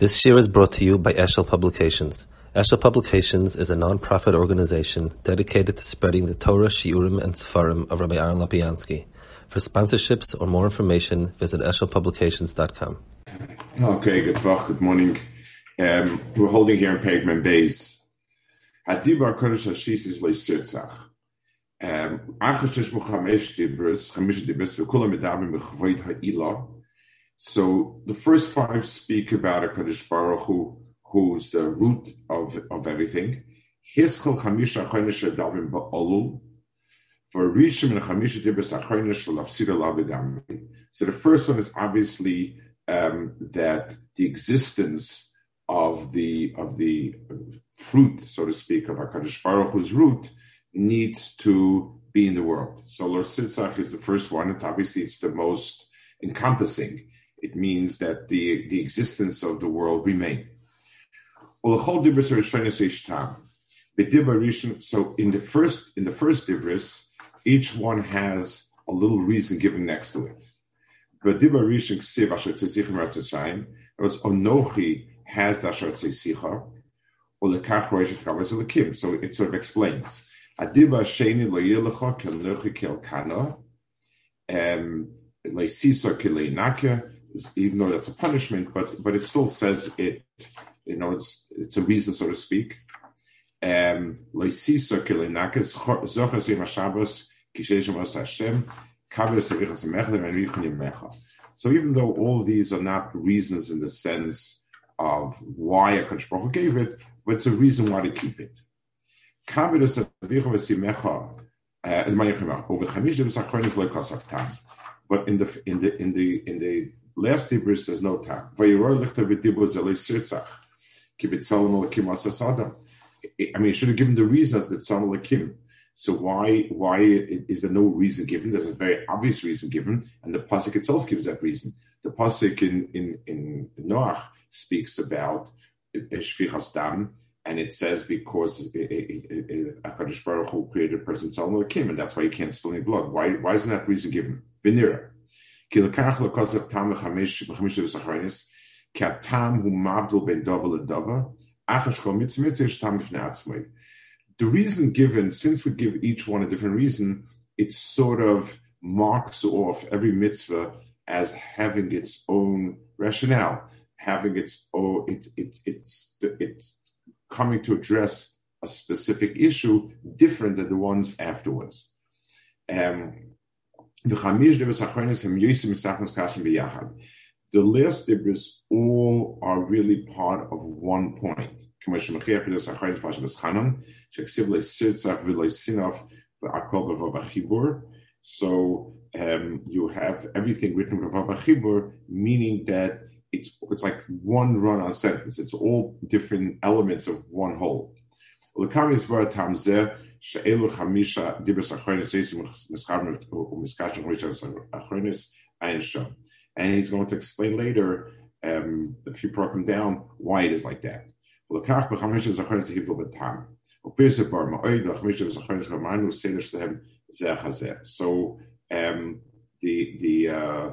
This year is brought to you by Eshel Publications. Eshel Publications is a non-profit organization dedicated to spreading the Torah, Shiurim, and Sefarim of Rabbi Aaron Lopiansky. For sponsorships or more information, visit eshelpublications.com. Okay, good talk, good morning. Um, we're holding here in Pegman Bays. Hadibar Kodesh Hashis is Leisirzach. Um, Achashish Muchamesh Dibris, Chamish Dibris, V'kula Medabim B'chvoid Ha'ila, so the first five speak about a Kaddish Baruch Hu, who's the root of, of everything. Chamisha Chaynish Davim Ba'olul. For Rishim and Chamisha Dibas. So the first one is obviously um, that the existence of the of the fruit, so to speak, of Hakadosh Baruch Hu's root needs to be in the world. So Lo Sirtzach is the first one. It's obviously it's the most encompassing it means that the, the existence of the world remain. So in the first in the first dibris, each one has a little reason given next to it. But. It was onochi has the asher. So it sort of explains. Adiba sheni lo yilecha kel nochi kel kana, um, leisisa kilei nakya even though that's a punishment, but but it still says it. You know, it's it's a reason, so to speak. Um, so even though all these are not reasons in the sense of why a Baruch gave it, but it's a reason why to keep it. But in the in the in the in the Last Hebrew says no time. I mean, you should have given the reasons that Tzelem Elokim. So why why is there no reason given? There's a very obvious reason given, and the pasuk itself gives that reason. The pasuk in in in Noach speaks about shfichas dam, and it says because eh, eh, eh, Hakadosh Baruch Hu created a person Tzelem Elokim, and that's why you can't spill any blood. Why why isn't that reason given? Venira. כי לקח לכוסף טעם בחמש, בחמישה וסחרינס, כי הטעם הוא מבדל בין דובה לדובה, אך השכול מצמצה יש טעם בפני עצמי. The reason given, since we give each one a different reason, it sort of marks off every mitzvah as having its own rationale, having its own, it, it, it's, it's coming to address a specific issue different than the ones afterwards. Um, the last Dibros all are really part of one point. So um, you have everything written B'Vav Achibur, meaning that it's it's like one run-on sentence. It's all different elements of one whole. L'kam Yisbar Tam Zeh שאלו חמישה דיברס אחרונס איסים מסחרנו ומסקשנו ראשון אחרונס אין שם. And he's going to explain later, um, if you broke him down, why it is like that. ולקח בחמישה זכרונס היבלו בטעם. ופירס בר מאויד לחמישה זכרונס גמרנו סדר שלהם זה החזה. So um, the, the, uh,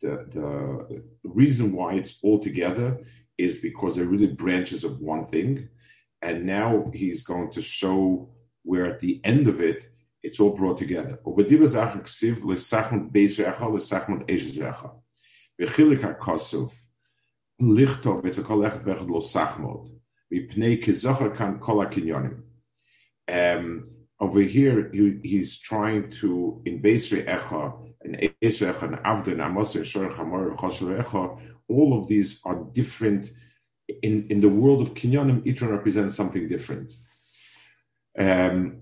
the, the reason why it's all together is because they're really branches of one thing. And now he's going to show where at the end of it, it's all brought together. לכתוב אצל כל אחד ואחד לא סחמוד, מפני כזוכר כאן כל הקניונים. Over here, he, he's trying to, in Beisri Echa, and Esri Echa, and Avdin, Amos, and Shor Chamor, Chosher Echa, all of these are different. In, in the world of Kinyonim, each one represents something different. When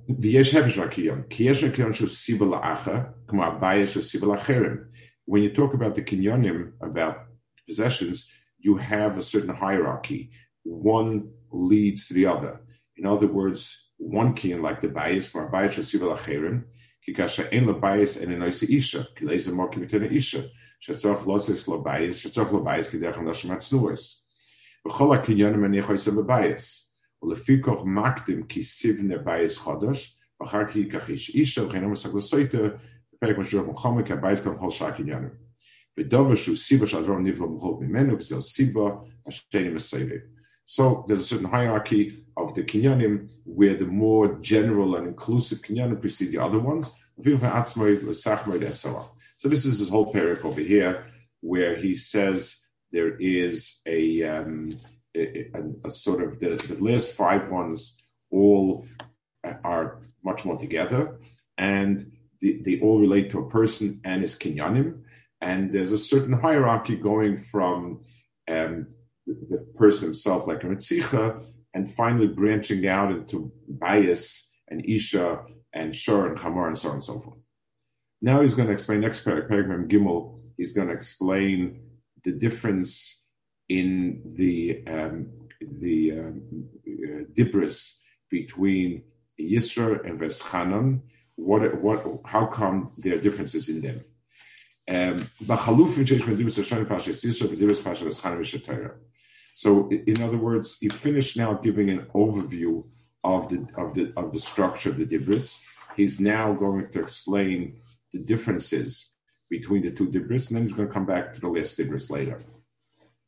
you talk about the kinyonim, about possessions, you have a certain hierarchy. One leads to the other. In other words, one kinyan, like the bias, isha, isha, shetzorch loses lebayis, shetzorch lebayis kidech an lashmat snuas. B'chol ha-kinyonim en yechoise lebayis. ולפיקוח מקדים כי סיבנה בייס חודש, ואחר כך ייקח איש אישה, וכן אמר סגל סויטה, בפרק משוח מלחמה, כי הבייס גם כל שאר קניינים. So there's a certain hierarchy of the kinyanim where the more general and inclusive kinyanim precede the other ones. So this is his whole parak over here, where he says there is a, um, a, a, sort of the, the last five ones all are much more together, and they, they all relate to a person and his kinyanim, and there's a certain hierarchy going from um, the, the, person himself, like a mitzicha, and finally branching out into bias and isha and shur and chamar and so on and so forth. Now he's going to explain next paragraph, paragraph Gimel. He's going to explain the difference in the um, the um, uh, dibris between Yisro and Veschanan. What what how come there are differences in them? Um, so, in other words, he finished now giving an overview of the of the of the structure of the dibris. He's now going to explain the differences between the two dibris, and then he's going to come back to the last dibris later.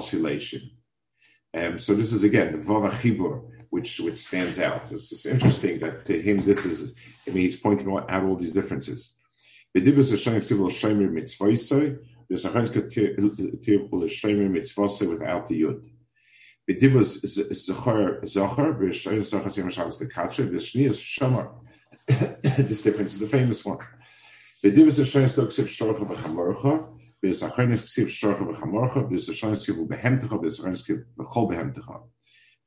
shileshim. Um, so this is again the Vav Chibur, which which stands out. It's, it's interesting that to him this is. I mean, he's pointing out all these differences. Without the yud. This difference is the famous one.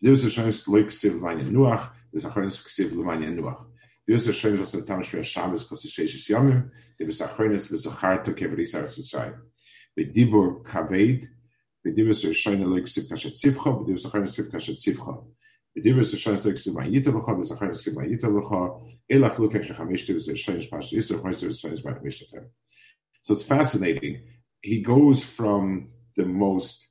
B'dibus zachar loik ksiv l'manya nuach l'manya nuach. Kaved, b'dibur shayna lo ksiv kashet ksiv kashet b'sachar ksiv ma'yita l'cha, elach lufek mishatem. So it's fascinating. He goes from the most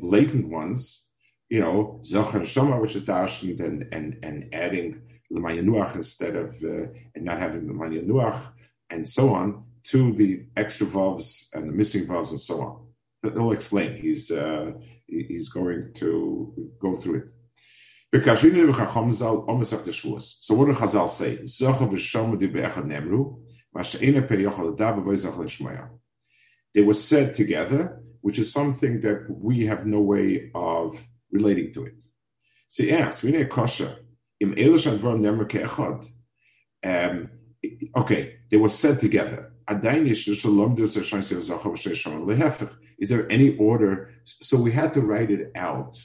blatant ones, you know, Zachar Shama, which is Dashend, and, and, and adding Lemayanuach instead of, uh, and not having Lemayanuach, and so on, to the extra vowels and the missing vowels and so on. He'll explain. He's uh, he's going to go through it. So what do Chazal say? They were said together, which is something that we have no way of relating to it. So he asks, um, okay, they were said together. Is there any order? So we had to write it out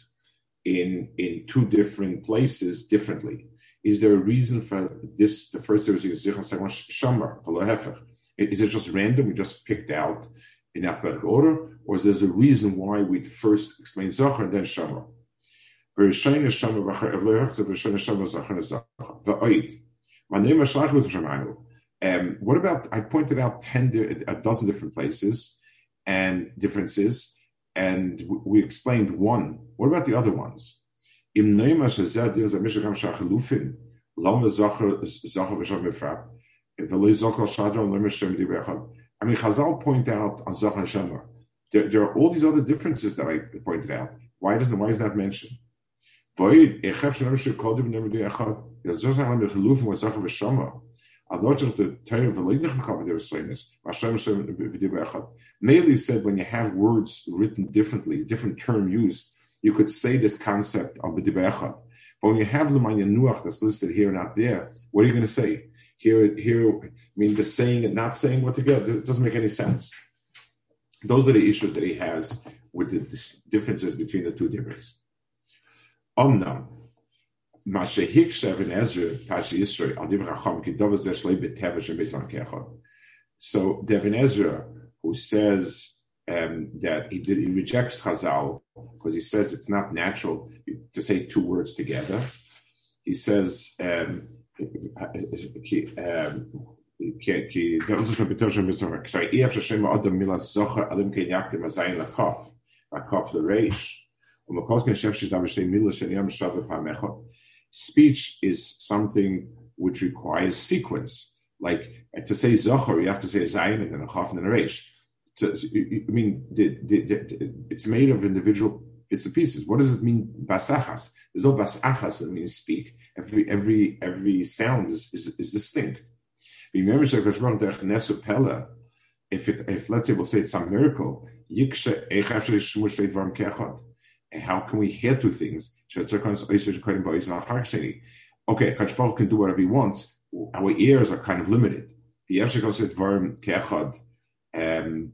in in two different places differently. Is there a reason for this? The first there was second one Shamar, Is it just random? We just picked out in alphabetical order, or is there a reason why we'd first explain Zachar and then Shamar? Um, what about? I pointed out ten, a dozen different places and differences, and we explained one. What about the other ones? I mean, Chazal point out on Zach and There, there are all these other differences that I pointed out. Why doesn't? Why is that mentioned? the Mainly said when you have words written differently, different term used, you could say this concept of b'dibechad. But when you have Nuach that's listed here, and not there, what are you going to say? Here, here, I mean, the saying and not saying what together, it doesn't make any sense. Those are the issues that he has with the differences between the two differences. Omnam, so Ibn Ezra, who says um, that he, did, he rejects Chazal because he says it's not natural to say two words together. He says, um, Speech is something which requires sequence. Like, to say zachar, you have to say zayin and then a chaf and then a resh. I mean, it's made of individual bits and pieces. What does it mean basachas? There's no basachas that means speak. Every every every sound is is, is distinct. If it if let's say we'll say it's some miracle, how can we hear two things? Okay, Kachbal can do whatever he wants. Our ears are kind of limited. Um,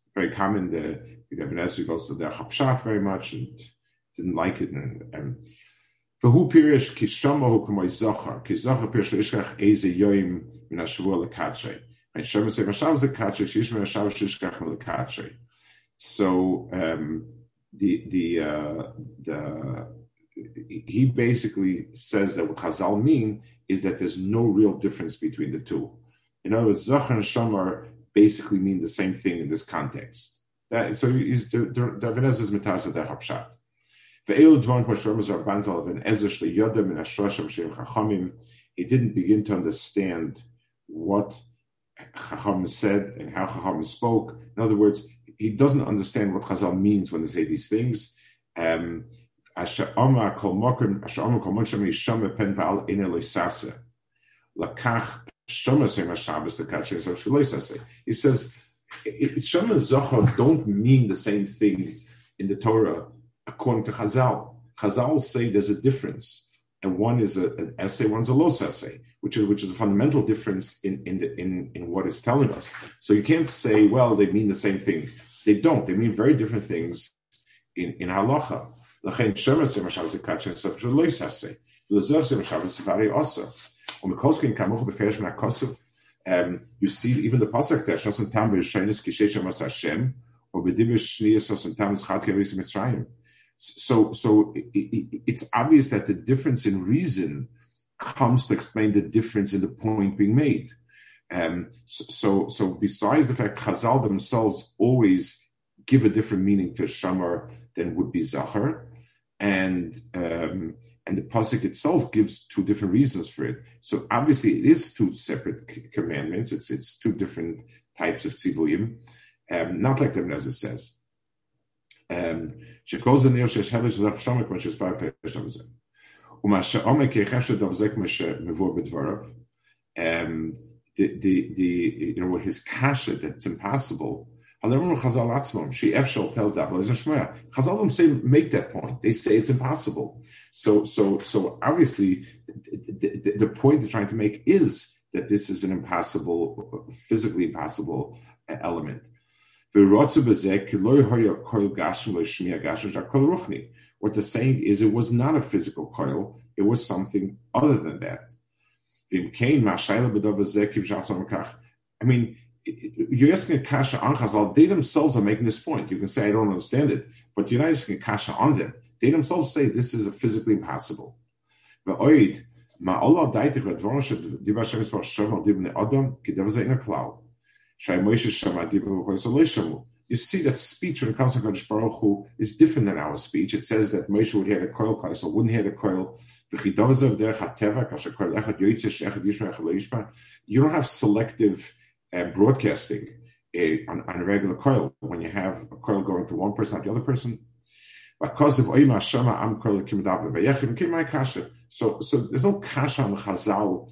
very common. The Ibn Ezra goes to the Hapshat very much and didn't like it. And, um, for who pirish kishama hu kumoy zochar kizachar pirish ishkach eze yoim min hashavua lekachay. And Shema say mashav zekachay shishma mashav shishkach lekachay. So um, the the uh, the he basically says that what Chazal mean is that there's no real difference between the two. In other words, Zachar and Shamar basically mean the same thing in this context. That, so the Davinez is mitarza der hapshat. He didn't begin to understand what Chacham said and how Chacham spoke. In other words, he doesn't understand what Chazal means when they say these things. Um, in lakach he says, Shema and Zohar don't mean the same thing in the Torah according to Chazal. Chazal say there's a difference, and one is a, an essay, one's a los essay, which is which is a fundamental difference in in, the, in in what it's telling us. So you can't say, well, they mean the same thing. They don't. They mean very different things in in halacha. Shema um, you see, even the pasuk there, shosen tam v'yishaynis kishesh amos Hashem, or b'dibish shniyas shosen tam v'schad kevis mitzrayim. So, so it, it, it's obvious that the difference in reason comes to explain the difference in the point being made. Um, so, so besides the fact Chazal themselves always give a different meaning to Shamar than would be Zachar, and um, and the pasuk itself gives two different reasons for it. So obviously, it is two separate c- commandments. It's it's two different types of tzivuyim, um, not like the Rebbe says. Um, um, the, the, the, you know, his kasha that's impossible Chazal Chazal don't say make that point. They say it's impossible. So, so, so obviously, the, the, the point they're trying to make is that this is an impossible, physically impossible element. What they're saying is it was not a physical coil, it was something other than that. I mean, you're asking a kasha on Chazal. They themselves are making this point. You can say, I don't understand it, but you're not asking a kasha on them. They themselves say this is physically impossible. You see that speech when it comes to Kadosh Baruch Hu is different than our speech. It says that Moshe would hear the coil, so wouldn't hear the coil. You don't have selective uh, broadcasting on, on, a regular coil when you have a coil going to one person, not the other person. So, so there's no kasha on chazal.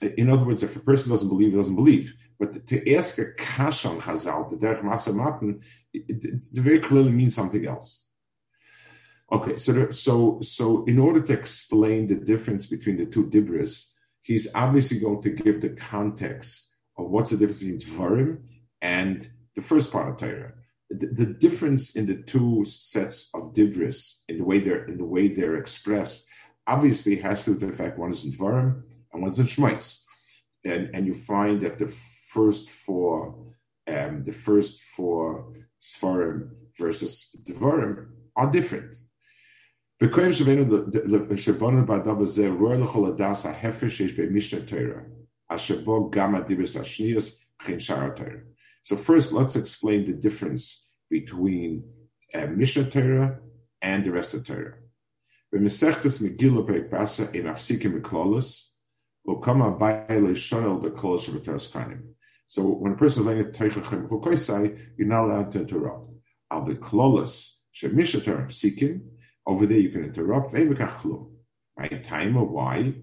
In other words, if a person doesn't believe, he doesn't believe. But to ask a kasha on chazal, the derech masa matan, very clearly means something else. Okay, so there, so so in order to explain the difference between the two dibris, he's obviously going to give the context what's the difference between Dvarim and the first part of Torah? The, the, difference in the two sets of Dibris in the way they're in the way they're expressed obviously has to do with the fact one is in Dvarim and one's in Shmais. And, and you find that the first four um, the first four Svarim versus Dvarim are different. The so first, let's explain the difference between uh, Mishnah Torah and the rest of Torah. Megillah Perek Pasa in Afsikim So when a person is learning Teichachem Chukoisai, you're not allowed to interrupt. Al Bekolos Shemisha Torah Afsikim. Over there, you can interrupt. Ve'imekach My time or why?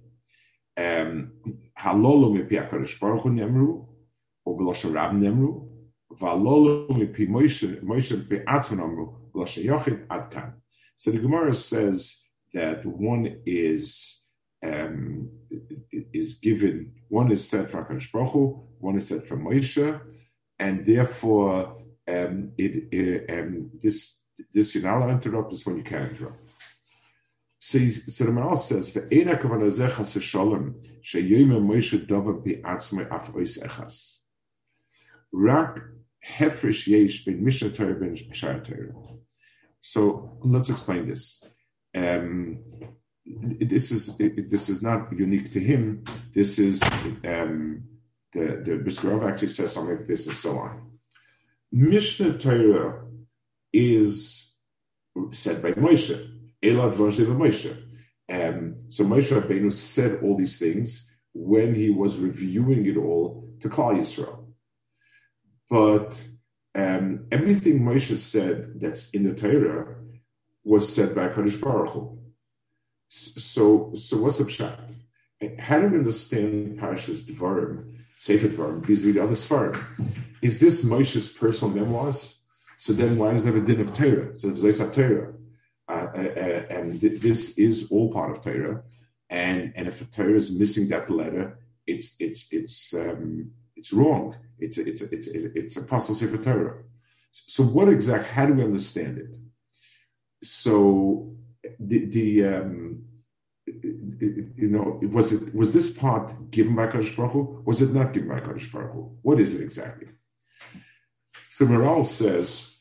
Um, halolo mipi HaKadosh Baruch Hu nemru, or b'loshen Rab nemru, v'halolo mipi Moshe mipi atzman nemru, b'loshen Yochid adkan. So the Gemara says that one is um, is given, one is said for HaKadosh Baruch Hu, one is said for Moshe, and therefore um, it, it um, this this you're not allowed to interrupt, this one you can't interrupt. So, so the says, "Ve'ena kavana zecha seshalom sheyome Moshe dava bi'atzmei af ois echas." Torah ben. So let's explain this. Um, this is this is not unique to him. This is um, the the Biskarov actually says something like this and so on. Mishnah Torah is said by Moshe. Elad Moshe. Um, so Moshe Rabbeinu said all these things when he was reviewing it all to Klal Yisrael. But um, everything Moshe said that's in the Torah was said by Kadosh Baruch Hu. So, so what's the pshat? How do we understand Parashas Dvarim, Sefer Dvarim, vis-a-vis the other Sfarim? Is this Moshe's personal memoirs? So then why does it have a din of Torah? So a Torah. And th- this is all part of Torah. And, and if a Torah is missing that letter, it's, it's, it's, um, it's wrong. It's, it's, it's, it's, it's Apostle Sefer Torah. So what exactly, how do we understand it? So the, the um, you know, was it was this part given by Kadosh Baruch Hu? Was it not given by Kadosh Baruch Hu? What is it exactly? So Maharal says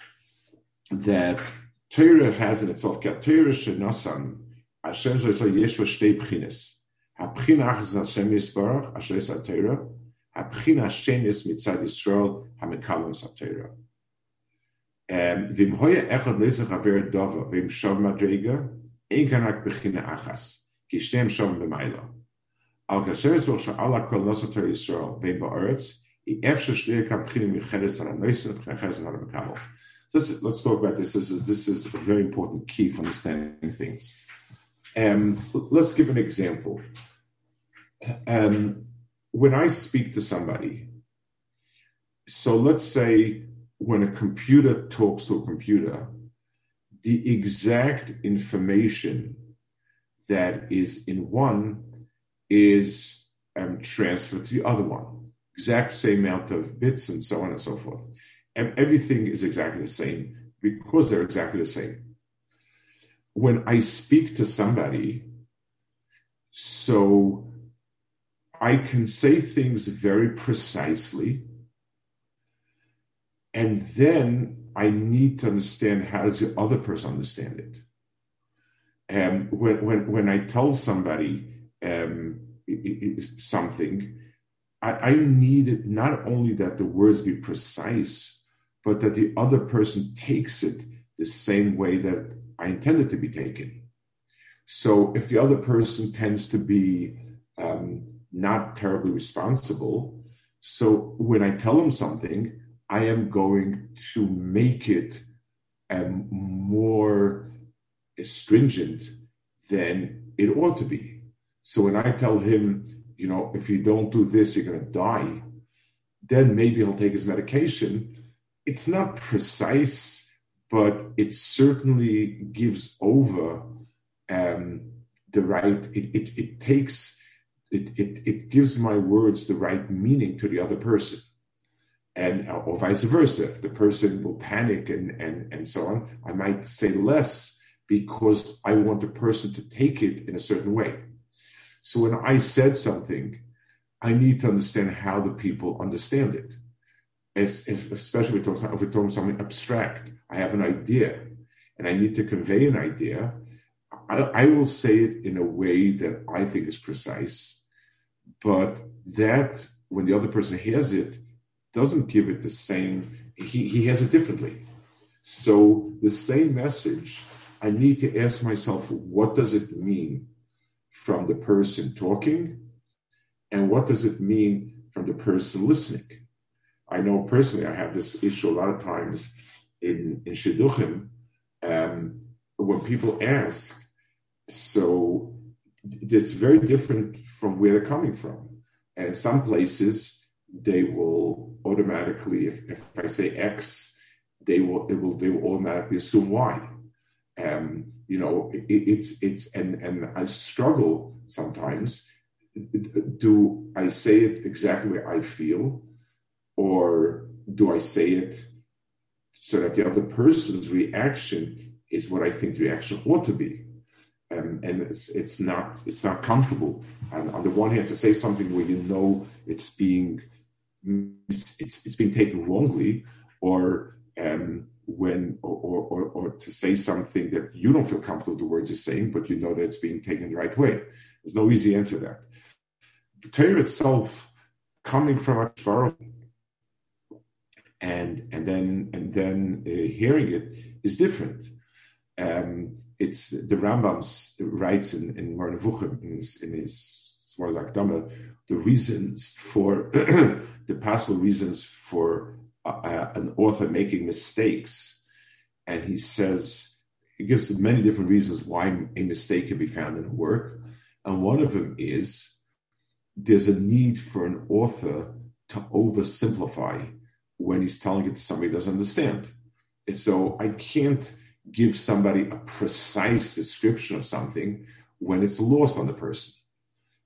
that Torah has in itself, Torah shenasan, Hashem zoy yesh shtei b'chines. Habchina achas Hashem yisbarach, asher es Torah. Habchina Hashem is mitzad Yisrael, hamekalim sa Torah. Um, vim hoye echad lezach aver dova, vim shav madrega, ein kanak b'china achas, ki shneim shav b'mayla. Al kashem yisbarach sha'ala kol nasa Torah Yisrael, vim ba'aretz, so let's, let's talk about this. This is, this is a very important key for understanding things. Um, let's give an example. Um, when I speak to somebody, so let's say when a computer talks to a computer, the exact information that is in one is um, transferred to the other one exact same amount of bits and so on and so forth. And everything is exactly the same because they're exactly the same. When I speak to somebody, so I can say things very precisely, and then I need to understand how does the other person understand it. And when when when I tell somebody um, something, I, I needed not only that the words be precise, but that the other person takes it the same way that I intended to be taken. So if the other person tends to be um, not terribly responsible, so when I tell them something, I am going to make it um, more stringent than it ought to be. So when I tell him, you know, if you don't do this, you're going to die. Then maybe he'll take his medication. It's not precise, but it certainly gives over um, the right, it, it, it takes, it, it, it gives my words the right meaning to the other person. And, or vice versa. If the person will panic and, and, and so on, I might say less because I want the person to take it in a certain way. So when I said something, I need to understand how the people understand it. As, especially if we're, talking, if we're talking something abstract, I have an idea and I need to convey an idea. I, I will say it in a way that I think is precise, but that when the other person hears it, doesn't give it the same, he, he has it differently. So the same message, I need to ask myself, what does it mean from the person talking? And what does it mean from the person listening? I know personally, I have this issue a lot of times in, in Shidduchim, um, when people ask, so it's very different from where they're coming from. And some places, they will automatically, if, if I say X, they will, they will, they will automatically assume Y. Um, you know, it, it's, it's, and, and I struggle sometimes. Do I say it exactly where I feel? Or do I say it so that the other person's reaction is what I think the reaction ought to be? Um, and it's it's not it's not comfortable. And on the one hand, to say something where you know it's being it's it's, it's being taken wrongly, or um, when or, or, or to say something that you don't feel comfortable with the words you're saying, but you know that it's being taken the right way. There's no easy answer to that. The Torah itself, coming from Akshvar, and and then and then uh, hearing it is different. Um, it's the Rambam writes in in Moreh Nevuchim in his in his the reasons for the possible reasons for uh, an author making mistakes, and he says he gives many different reasons why a mistake can be found in a work, and one of them is there's a need for an author to oversimplify when he's telling it to somebody who doesn't understand. And so I can't give somebody a precise description of something when it's lost on the person.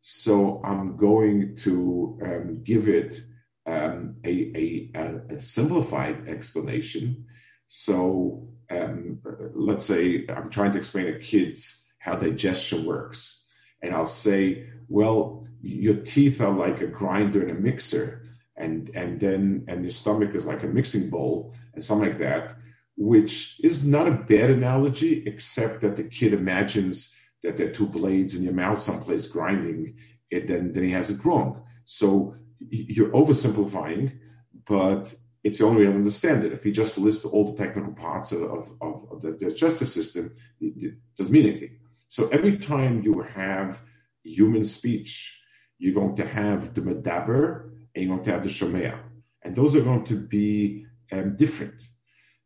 So I'm going to um, give it um, a, a, a, simplified explanation. So um, let's say I'm trying to explain to kids how digestion works. And I'll say, well, your teeth are like a grinder and a mixer, and, and then and your stomach is like a mixing bowl and something like that which is not a bad analogy, except that the kid imagines that there are two blades in your mouth someplace grinding it, then, then he has it wrong. So you're oversimplifying, but it's the only way to understand it. If you just list all the technical parts of, of, of the digestive system, it doesn't mean anything. So every time you have human speech, you're going to have the medaber and you're going to have the. And those are going to be um, different.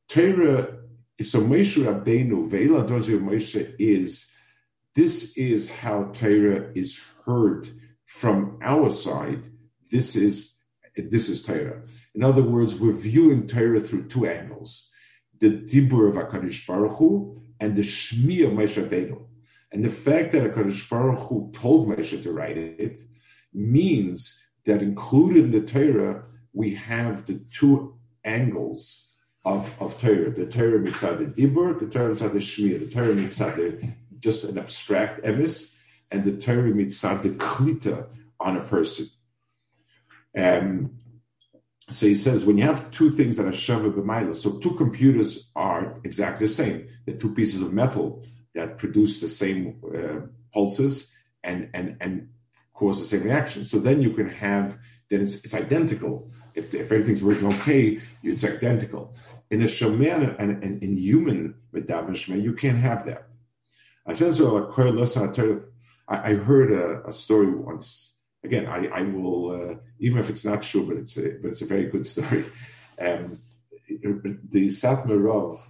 Torah, so Moshe Rabbeinu, Ve'ila Moshe is, this is how Torah is heard from our side. This is, this is Torah. In other words, we're viewing Torah through two angles. The Dibur of HaKadosh Baruch Hu and the Shmi of Moshe Rabbeinu. And the fact that HaKadosh Baruch Hu told Moshe to write it means that included in the Torah, we have the two angles of, of Torah. The Torah mitzad the Dibur, the Torah mitzad the Shmir, the Torah mitzad the just an abstract emis, and the Torah mitzad the klita on a person. Um, so he says when you have two things that are shava b'mayla, so two computers are exactly the same. They're two pieces of metal that produce the same uh, pulses and and and cause the same reaction. So then you can have then it's it's identical. If, if everything's working okay, it's identical. In a shaman and, in human medavin you can't have that. I, heard a, a, story once. Again, I, I will, uh, even if it's not true, but it's a, but it's a very good story. Um, the Satmar Rov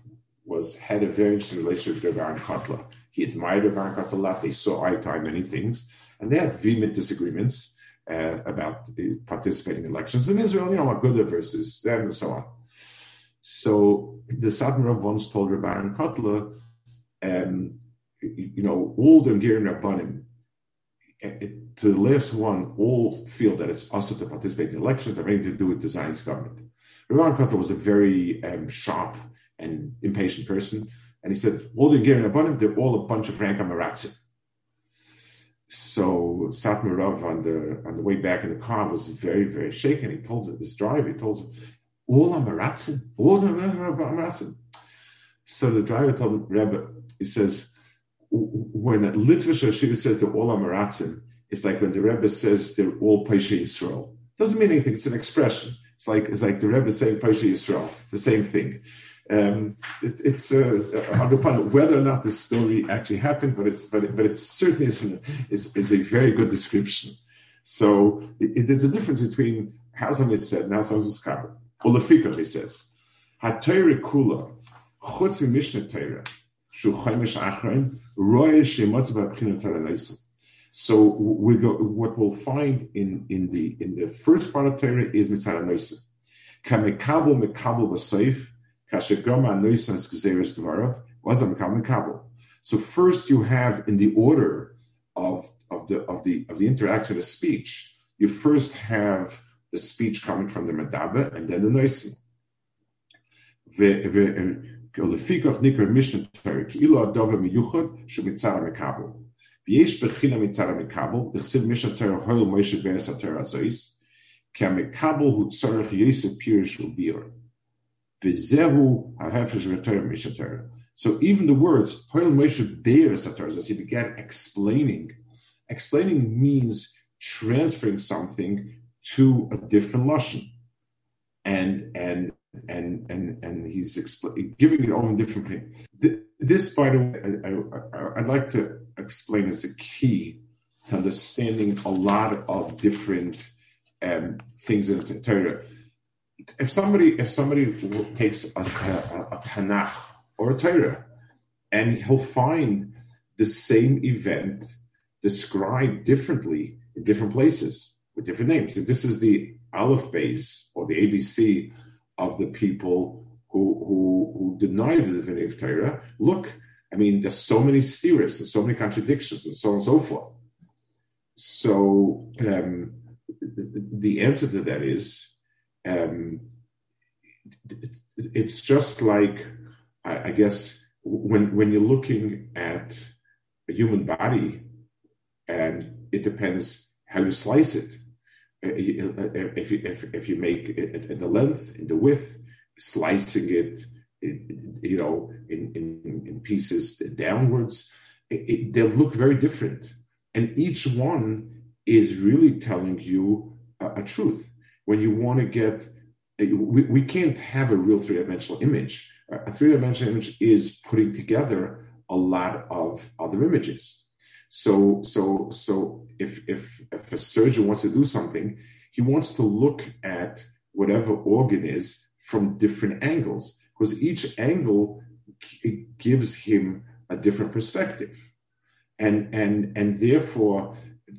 was had a very interesting relationship with Baron Kotler. He admired Baron Kotler a lot. They saw eye to eye many things, and they had vehement disagreements uh, about participating in elections in Israel. You know, Aguda versus them, and so on. So the Satmar once told Rabbi Kotler, um, you know, all the Hungarian Rabbanim, eh, to the last one, all feel that it's also to participate in elections, that have anything to do with the Zionist government. Rabbi Kotler was a very um, sharp and impatient person, and he said, all the Hungarian Rabbanim, they're all a bunch of Ranka Maratzim. So Satmar Rav on the on the way back in the car was very very shaken. He told this driver, he told him, "All Amaratzin, all Amaratzin." So the driver told Rebbe, he says, when Litvish Shiva says they're all Amaratzin, it's like when the Rebbe says they're all Paisha Yisrael. Doesn't mean anything. It's an expression. It's like it's like the Rebbe saying Paisha Yisrael. It's the same thing. Um, it, it's uh, upon whether or not the story actually happened, but it's but it, but it certainly is, an, is, is a very good description. So it, there's a difference between how something is said and how something is covered. Olafikach, he says, HaTorah kula, chutz Mishnah Torah, shu chaimish achrein, roye shemotz b'abchinat So we go, what we'll find in, in the in the first part of Torah is mitzvah noisa. Kamekabel mekabel b'seif, so first you have in the order of, of the of the of the interaction of speech, you first have the speech coming from the medaber and then the noisim. לפיכך נקרא משנה תורה כאילו הדובר מיוחד שמצד המקבל. ויש בחינה מצד המקבל, דכסיב משנה תורה הויל מוישה בעס התורה הזויס, כי המקבל הוא צורך יסף פירש Ha'hefesh So even the words Hoil Moshe Beir Sator, as he began explaining, explaining means transferring something to a different lashon, and and and and and he's expl- giving it all in different meaning. This, by the way, I, would like to explain as a key to understanding a lot of different um, things in the Torah if somebody if somebody takes a, a, a Tanakh or a Torah and he'll find the same event described differently in different places with different names. If this is the Aleph base or the ABC of the people who who, who deny the divinity of Torah, look, I mean, there's so many theories and so many contradictions and so on and so forth. So um, the answer to that is um, it's just like I, I, guess when when you're looking at a human body, and it depends how you slice it. Uh, uh, if you, if, if you make it in the length, in the width, slicing it, you know, in, in, in pieces downwards, it, it, they'll look very different. And each one is really telling you a, a truth when you want to get we, we can't have a real three-dimensional image. A three-dimensional image is putting together a lot of other images. So so so if if if a surgeon wants to do something he wants to look at whatever organ is from different angles because each angle gives him a different perspective. And and and therefore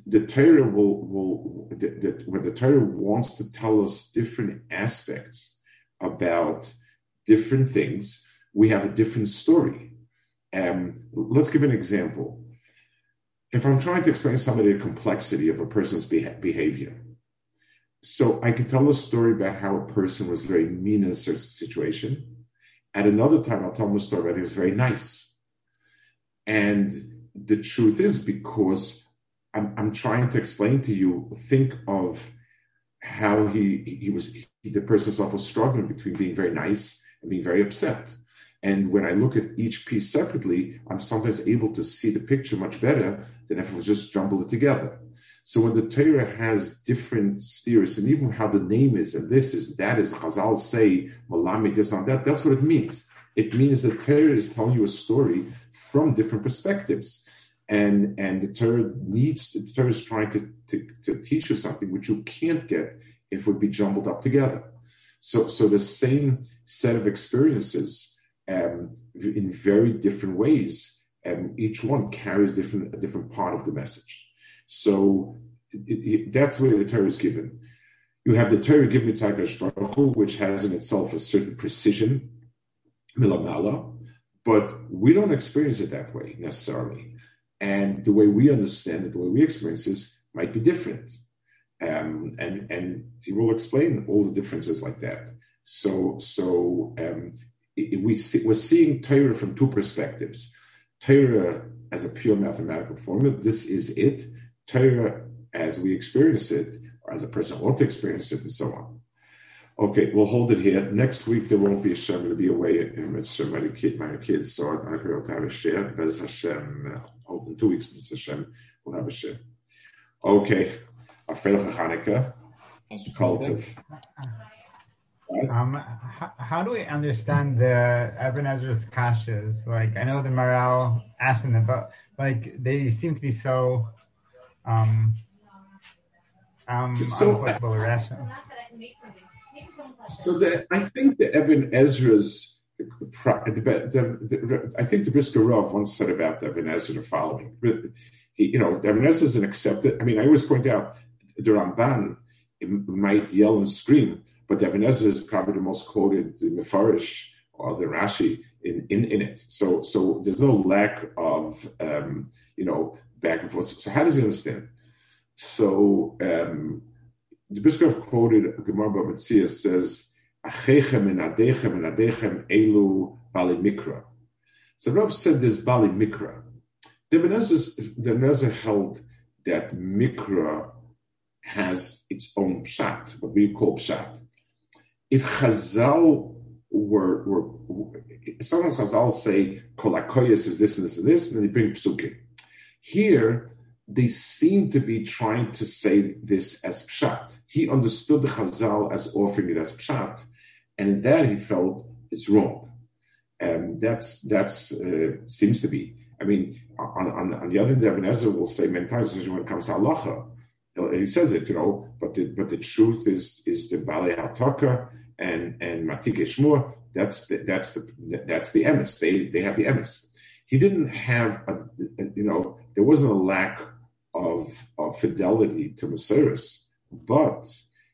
the Torah will will that when the Torah wants to tell us different aspects about different things, we have a different story. Um, let's give an example. If I'm trying to explain somebody the complexity of a person's behavior, so I can tell a story about how a person was very mean in a certain situation. At another time, I'll tell them a story about he was very nice. And the truth is because I'm, I'm trying to explain to you, think of how he he was he, the person himself was struggling between being very nice and being very upset. And when I look at each piece separately, I'm sometimes able to see the picture much better than if I was just jumbled together. So when the Torah has different steers, and even how the name is, and this is, that is, Chazal say, Malami, this and that, that's what it means. It means that Torah is telling you a story from different perspectives and and the Torah needs the Torah is trying to, to, to teach you something which you can't get if it would be jumbled up together. So so the same set of experiences um, in very different ways, and um, each one carries different a different part of the message. So it, it, that's where the Torah is given. You have the Torah given Baruch which has in itself a certain precision, milamala, but we don't experience it that way necessarily. And the way we understand it, the way we experience this, might be different. Um, and and he will explain all the differences like that. So so um, it, we see, we're seeing Torah from two perspectives. Torah as a pure mathematical formula, this is it. Torah as we experience it, or as a person ought to experience it, and so on. Okay, we'll hold it here. Next week there won't be a Shem. It'll be away in Mitzvah. My, kid, my kids, so I could able to have a share. Bez Hashem. Uh, in two weeks, Mitzvah Hashem, we'll have a share. Okay, a Freilich Hanukkah. Cultive. Um, how, how, do we understand the Ibn Ezra's kashas? Like, I know the Maharal asked them, but like they seem to be so um, um, so, irrational. So the, I think the Ibn Ezra's, the, the, I think the Brisker Rav once said about Ibn Ezra the following. He, you know, Ibn Ezra is an accepted. I mean, I always point out the Ramban might yell and scream but Ibn Ezra is probably the most quoted the Mefarish or the Rashi in, in, in it. So so there's no lack of um, you know back and forth. So how does he understand? So um, the Bishkov quoted Gemara Babatsia says, "Achechem and adechem and adechem elu bali mikra." So Rav said this bali mikra. The Ibn Ezra held that mikra has its own pshat, what we call pshat if Chazal were, were sometimes Chazal say kolakoyas is this and this and this, and then they bring psukim. Here, they seem to be trying to say this as pshat. He understood the Chazal as offering it as pshat, and in that he felt it's wrong. And that's that's uh, seems to be. I mean, on, on, on the other hand, Ibn Ezra will say many times when it comes to halacha, he says it, you know, but the, but the truth is is the Bale Hataka and and Matike Shmur. That's the, that's the that's the emes. They they have the emes. He didn't have a, you know there wasn't a lack of of fidelity to Masiris, but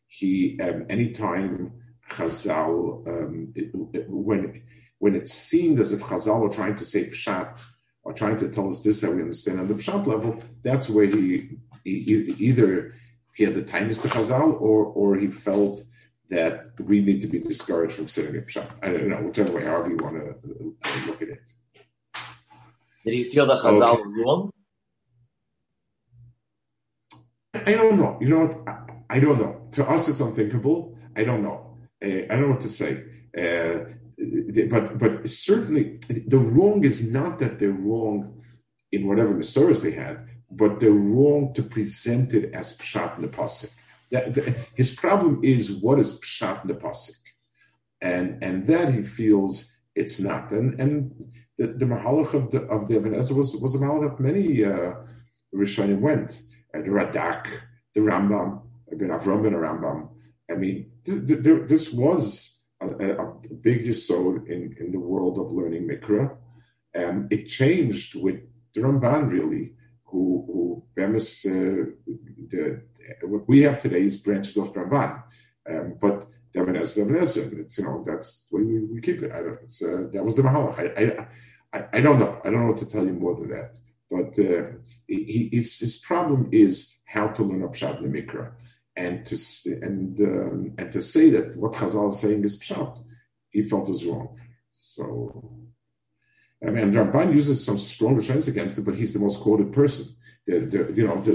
he um, anytime Chazal um, it, it, when when it seemed as if Chazal were trying to say pshat or trying to tell us this that we understand on the pshat level, that's where he he, either he had the tightness to Chazal, or or he felt that we need to be discouraged from sitting in Pshat. I don't know, whichever way, however you want to look at it. Did he feel that Chazal okay. wrong? I don't know. You know what? I, don't know. To us, it's unthinkable. I don't know. Uh, I don't know what to say. Uh, but but certainly, the wrong is not that they're wrong in whatever Masoras they had but they're wrong to present it as pshat in. That, the, his problem is what is pshat pasuk, and and that he feels it's not. And and the, the mahalach of the of the Ibn Ezra was was a mahalach that many uh, Rishonim went. Uh, the Radak, the Rambam, Ibn Avram and Rambam. I mean, th- th- this was a, a, big yisod in, in the world of learning Mikra. and it changed with the Ramban, really who, who Bemis, uh, the, what we have today is branches of Ramban. Um, but Devin Ezra, it's, you know, that's the way we, we keep it. I don't, it's, uh, that was the Mahalach. I, I, I, don't know. I don't know what to tell you more than that. But uh, he, his, his problem is how to learn Pshat the Mikra. And to, and, um, and to say that what Chazal is saying is Pshat, he felt was wrong. So I mean, Ramban uses some strong defense against it, but he's the most quoted person. The, the you know, the,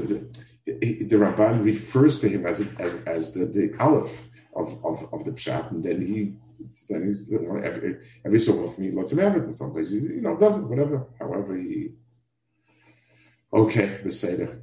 the, the refers to him as as, as the, the Aleph of, of, of the Pshat, and then he then he's you know, every, every so often he lets him have it, and some places you know doesn't, whatever, however he. Okay, Beseda.